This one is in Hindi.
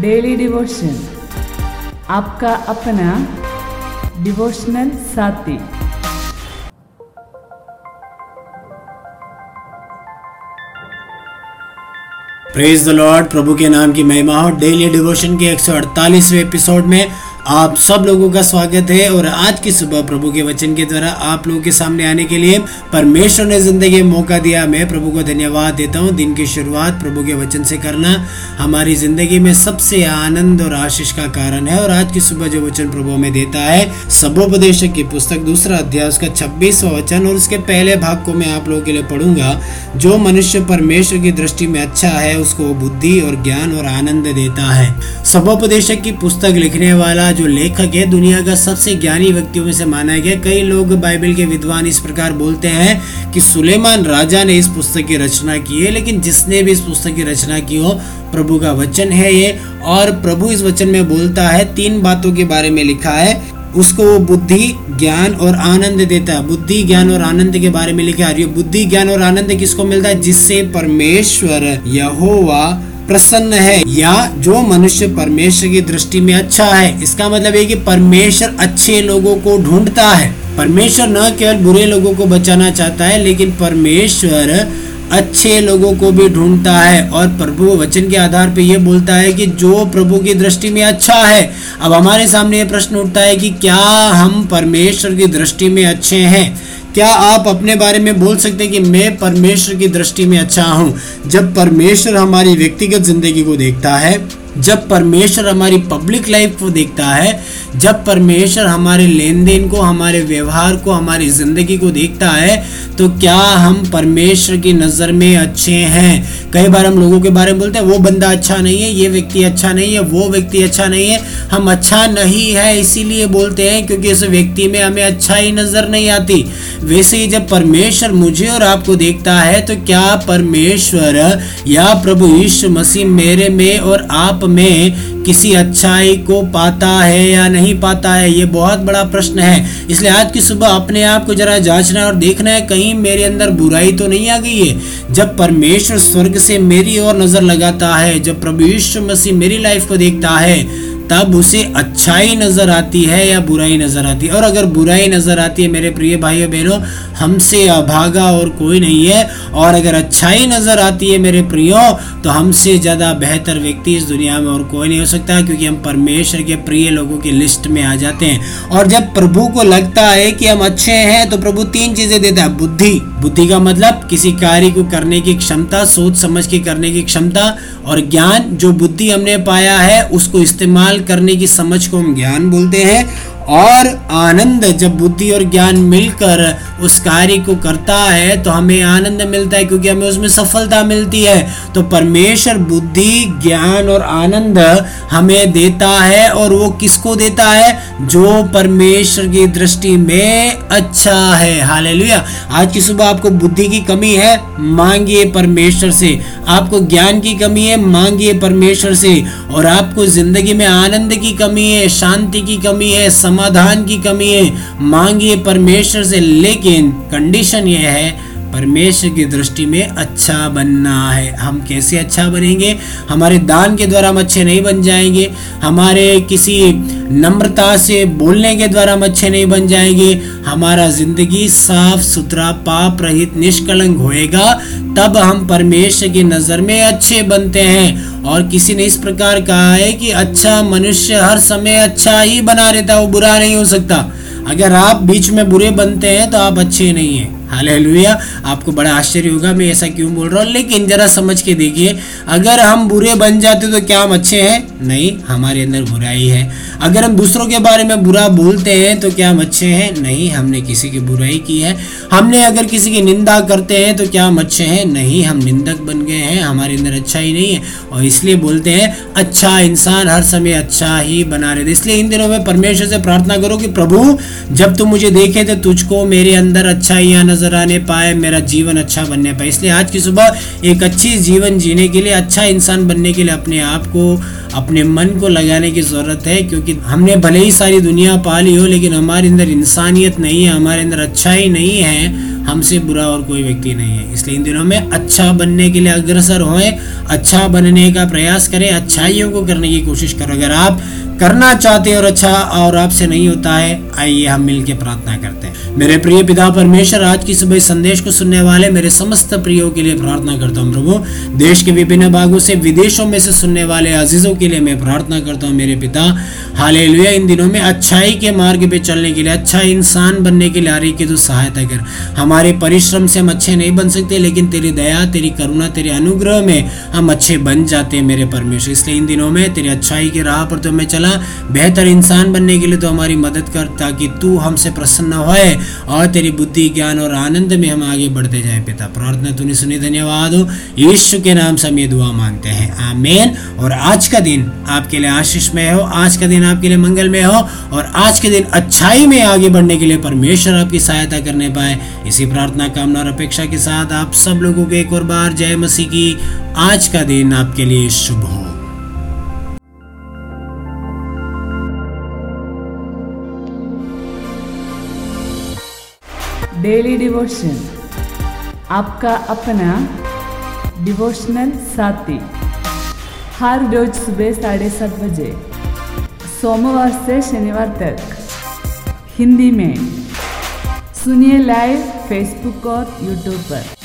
डेली डिवोशन आपका अपना डिवोशनल साथी। प्रेज द लॉर्ड प्रभु के नाम की महिमा हो। डेली डिवोशन के 148वें एपिसोड में आप सब लोगों का स्वागत है और आज की सुबह प्रभु के वचन के द्वारा आप लोगों के सामने आने के लिए परमेश्वर ने ज़िंदगी में मौका दिया। मैं प्रभु को धन्यवाद देता हूँ। दिन की शुरुआत प्रभु के वचन से करना हमारी ज़िंदगी में सबसे आनंद और आशीष का कारण है और आज की सुबह जो वचन प्रभु में देता है सबोपदेशक की पुस्तक दूसरा अध्याय, उसका छब्बीसवा वचन और उसके पहले भाग को मैं आप लोगों के लिए पढ़ूँगा। जो मनुष्य परमेश्वर की दृष्टि में अच्छा है, उसको बुद्धि और ज्ञान और आनंद देता है। सबोपदेशक की पुस्तक लिखने वाला जो लेखक है, दुनिया का सबसे ज्ञानी व्यक्तियों में से माना गया। कई लोग बाइबल के विद्वान इस प्रकार बोलते हैं कि सुलेमान राजा ने इस पुस्तक की रचना की है, लेकिन जिसने भी इस पुस्तक की रचना की हो, प्रभु का वचन है ये। और प्रभु इस वचन में बोलता है, तीन बातों के बारे में लिखा है। उसको वो बुद्धि, ज्ञान और आनंद देता है। बुद्धि, ज्ञान और आनंद के बारे में लिखा है। बुद्धि, ज्ञान और आनंद किसको मिलता है? जिससे परमेश्वर यहोवा प्रसन्न है या जो मनुष्य परमेश्वर की दृष्टि में अच्छा है, इसका मतलब है कि परमेश्वर अच्छे लोगों को ढूंढता है। परमेश्वर न केवल बुरे लोगों को बचाना चाहता है, लेकिन परमेश्वर अच्छे लोगों को भी ढूंढता है। और प्रभु वचन के आधार पे ये बोलता है कि जो प्रभु की दृष्टि में अच्छा है, अब हमारे सामने ये प्रश्न उठता है कि क्या हम परमेश्वर की दृष्टि में अच्छे हैं? क्या आप अपने बारे में बोल सकते हैं कि मैं परमेश्वर की दृष्टि में अच्छा हूँ? जब परमेश्वर हमारी व्यक्तिगत ज़िंदगी को देखता है जब परमेश्वर हमारी पब्लिक लाइफ को देखता है, जब परमेश्वर हमारे लेन देन को, हमारे व्यवहार को, हमारी ज़िंदगी को देखता है तो क्या हम परमेश्वर की नज़र में अच्छे हैं? कई बार हम लोगों के बारे में बोलते हैं, वो बंदा अच्छा नहीं है, ये व्यक्ति अच्छा नहीं है, वो व्यक्ति अच्छा नहीं है, हम अच्छा नहीं है, इसीलिए बोलते हैं, क्योंकि उस व्यक्ति में हमें अच्छा ही नज़र नहीं आती। वैसे ही जब परमेश्वर मुझे और आपको देखता है तो क्या परमेश्वर या प्रभु यीशु मसीह मेरे में और आप में किसी अच्छाई को पाता है या नहीं पाता है, ये बहुत बड़ा प्रश्न है। इसलिए आज की सुबह अपने आप को जरा जांचना और देखना है, कहीं मेरे अंदर बुराई तो नहीं आ गई है? जब परमेश्वर स्वर्ग से मेरी ओर नज़र लगाता है, जब प्रभु यीशु मसीह मेरी लाइफ को देखता है, तब उसे अच्छाई नज़र आती है या बुराई नज़र आती है? और अगर बुराई नज़र आती है, मेरे प्रिय भाइयों, बहनों, हमसे अभागा और कोई नहीं है। और अगर अच्छाई नज़र आती है, मेरे प्रियो तो हमसे ज़्यादा बेहतर व्यक्ति इस दुनिया में और कोई नहीं हो। सकता क्योंकि हम परमेश्वर के प्रिय लोगों की लिस्ट में आ जाते हैं। और जब प्रभु को लगता है कि हम अच्छे हैं तो प्रभु तीन चीज़ें देता है। बुद्धि। बुद्धि का मतलब किसी कार्य को करने की क्षमता, सोच समझ के करने की क्षमता और ज्ञान। जो बुद्धि हमने पाया है, उसको इस्तेमाल करने की समझ को हम ज्ञान बोलते हैं। और आनंद जब बुद्धि और ज्ञान मिलकर उस कार्य को करता है तो हमें आनंद मिलता है क्योंकि हमें उसमें सफलता मिलती है। तो परमेश्वर बुद्धि, ज्ञान और आनंद हमें देता है और वो किसको देता है? जो परमेश्वर की दृष्टि में अच्छा है। हालेलुया। आज की सुबह आपको बुद्धि की कमी है, मांगिए परमेश्वर से। आपको ज्ञान की कमी है, मांगिए परमेश्वर से। और आपको ज़िंदगी में आनंद की कमी है, शांति की कमी है, समाधान की कमी है, मांगिए परमेश्वर से। लेकिन कंडीशन यह है परमेश्वर की दृष्टि में अच्छा बनना है। हम कैसे अच्छा बनेंगे? हमारे दान के द्वारा हम अच्छे नहीं बन जाएँगे। हमारे किसी नम्रता से बोलने के द्वारा हम अच्छे नहीं बन जाएँगे। हमारा ज़िंदगी साफ़ सुथरा, पाप रहित, निष्कलंक होएगा। तब हम परमेश्वर की नज़र में अच्छे बनते हैं। और किसी ने इस प्रकार कहा है कि अच्छा मनुष्य हर समय अच्छा ही बना रहता वो बुरा नहीं हो सकता। अगर आप बीच में बुरे बनते हैं तो आप अच्छे नहीं हैं। हालेलुया। आपको बड़ा आश्चर्य होगा, मैं ऐसा क्यों बोल रहा हूँ? लेकिन जरा समझ के देखिए, अगर हम बुरे बन जाते तो क्या हम अच्छे हैं? नहीं, हमारे अंदर बुराई है। अगर हम दूसरों के बारे में बुरा बोलते हैं तो क्या हम अच्छे हैं? नहीं, हमने किसी की बुराई की है। हमने अगर किसी की निंदा करते हैं तो क्या हम अच्छे हैं? नहीं, हम निंदक बन गए हैं, हमारे अंदर अच्छा ही नहीं है। और इसलिए बोलते हैं अच्छा इंसान हर समय अच्छा ही बना रहे इसलिए इन दिनों में परमेश्वर से प्रार्थना करो कि, प्रभु, जब तुम मुझे देखे तो तुझको मेरे अंदर अच्छा ही नज़र आने पाए, मेरा जीवन अच्छा बनने पाए। इसलिए आज की सुबह एक अच्छी जीवन जीने के लिए अच्छा इंसान बनने के लिए अपने आप को अपने मन को लगाने की ज़रूरत है, क्योंकि हमने भले ही सारी दुनिया पाली हो, लेकिन हमारे अंदर इंसानियत नहीं है, हमारे अंदर अच्छाई नहीं है, हमसे बुरा और कोई व्यक्ति नहीं है। इसलिए इन दिनों में अच्छा बनने के लिए अग्रसर होए अच्छा बनने का प्रयास करें, अच्छाइयों को करने की कोशिश करो। अगर आप करना चाहते हो और अच्छा और आपसे नहीं होता है, आइए हम मिलकर प्रार्थना करते हैं। मेरे प्रिय पिता परमेश्वर, आज की सुबह संदेश को सुनने वाले मेरे समस्त प्रियो के लिए प्रार्थना करता हूँ, प्रभु। देश के विभिन्न भागों से, विदेशों में से सुनने वाले अजीजों के लिए मैं प्रार्थना करता हूँ, मेरे पिता। हाले इन दिनों में अच्छाई के मार्ग पे चलने के लिए अच्छा इंसान बनने के लिए आ रही की तू सहायता कर। हमारे परिश्रम से हम अच्छे नहीं बन सकते, लेकिन तेरी दया, तेरी करुणा, तेरे अनुग्रह में हम अच्छे बन जाते हैं, मेरे परमेश्वर। इसलिए इन दिनों में तेरी अच्छाई की राह पर तो मैं चला बेहतर इंसान बनने के लिए तो हमारी मदद कर, ताकि तू हमसे प्रसन्न होए और तेरी बुद्धि, ज्ञान और आनंद में हम आगे बढ़ते जाए, पिता। प्रार्थना तूने सुनी, धन्यवाद हो। यीशु के नाम से हम ये दुआ मांगते हैं। आमेन। और आज का दिन आपके लिए आशीष में हो, आज का दिन आपके लिए मंगल में हो, और आज के दिन अच्छाई में आगे बढ़ने के लिए परमेश्वर आपकी सहायता करने पाए। इसी प्रार्थना, कामना और अपेक्षा के साथ आप सब लोगों को एक और बार जय मसीह की। आज का दिन आपके लिए शुभ हो। डेली डिवोशन आपका अपना डिवोशनल साथी। हर रोज सुबह साढ़े सात बजे। सोमवार से शनिवार तक। हिंदी में। सुनिए लाइव फेसबुक और यूट्यूब पर।